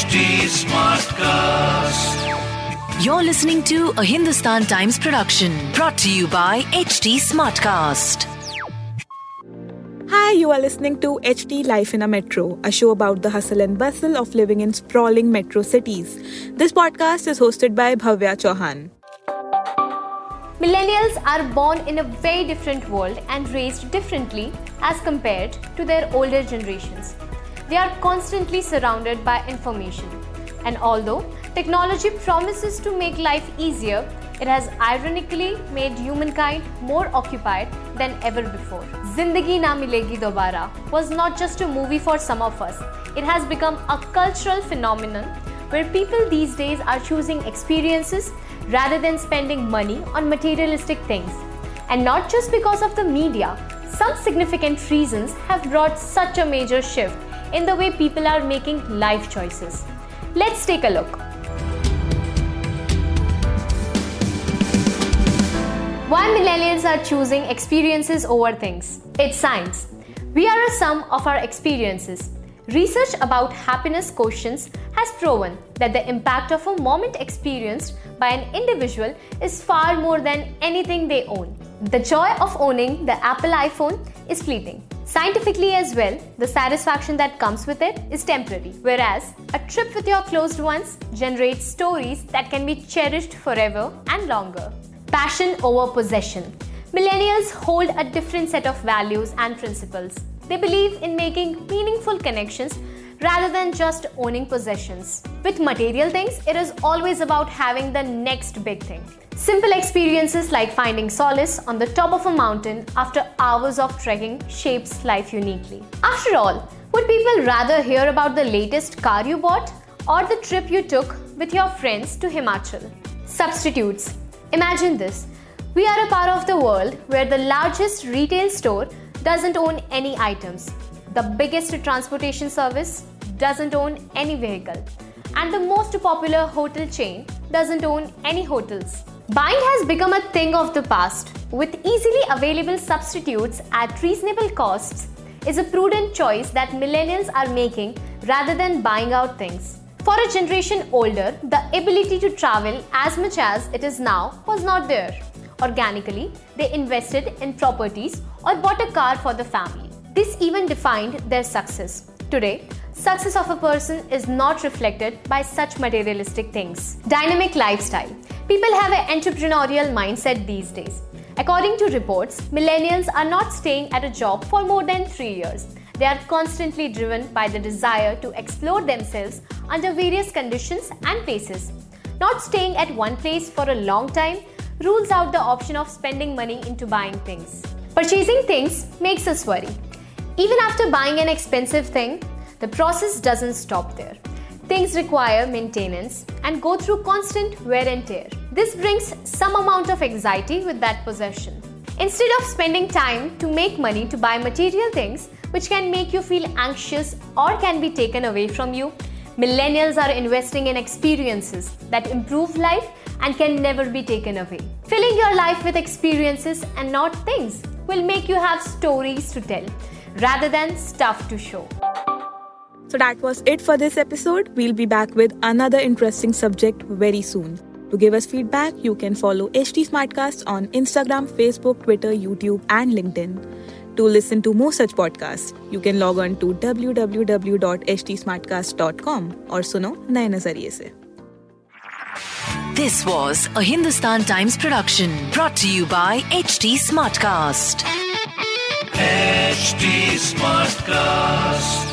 HT Smartcast. You're listening to a Hindustan Times production brought to you by HT Smartcast. Hi, you are listening to HT Life in a Metro, a show about the hustle and bustle of living in sprawling metro cities. This podcast is hosted by Bhavya Chauhan. Millennials are born in a very different world and raised differently as compared to their older generations. They are constantly surrounded by information. And although technology promises to make life easier, it has ironically made humankind more occupied than ever before. Zindagi Na Milegi Dobara was not just a movie for some of us, it has become a cultural phenomenon where people these days are choosing experiences rather than spending money on materialistic things. And not just because of the media, some significant reasons have brought such a major shift in the way people are making life choices. Let's take a look. Why millennials are choosing experiences over things? It's science. We are a sum of our experiences. Research about happiness quotients has proven that the impact of a moment experienced by an individual is far more than anything they own. The joy of owning the Apple iPhone is fleeting. Scientifically, as well, the satisfaction that comes with it is temporary, whereas a trip with your closed ones generates stories that can be cherished forever and longer. Passion over possession. Millennials hold a different set of values and principles. They believe in making meaningful connections rather than just owning possessions. With material things, it is always about having the next big thing. Simple experiences like finding solace on the top of a mountain after hours of trekking shapes life uniquely. After all, would people rather hear about the latest car you bought or the trip you took with your friends to Himachal? Substitutes. Imagine this. We are a part of the world where the largest retail store doesn't own any items. The biggest transportation service doesn't own any vehicle. And the most popular hotel chain doesn't own any hotels. Buying has become a thing of the past. With easily available substitutes at reasonable costs, is a prudent choice that millennials are making rather than buying out things. For a generation older, the ability to travel as much as it is now was not there. Organically, they invested in properties or bought a car for the family. This even defined their success. Today, success of a person is not reflected by such materialistic things. Dynamic lifestyle. People have an entrepreneurial mindset these days. According to reports, millennials are not staying at a job for more than three years. They are constantly driven by the desire to explore themselves under various conditions and places. Not staying at one place for a long time rules out the option of spending money into buying things. Purchasing things makes us worry. Even after buying an expensive thing, the process doesn't stop there. Things require maintenance and go through constant wear and tear. This brings some amount of anxiety with that possession. Instead of spending time to make money to buy material things which can make you feel anxious or can be taken away from you, millennials are investing in experiences that improve life and can never be taken away. Filling your life with experiences and not things will make you have stories to tell rather than stuff to show. So that was it for this episode. We'll be back with another interesting subject very soon. To give us feedback, you can follow HT Smartcast on Instagram, Facebook, Twitter, YouTube, and LinkedIn. To listen to more such podcasts, you can log on to www.htsmartcast.com or suno नए नजरिए से. This was a Hindustan Times production brought to you by HT Smartcast. HT Smartcast.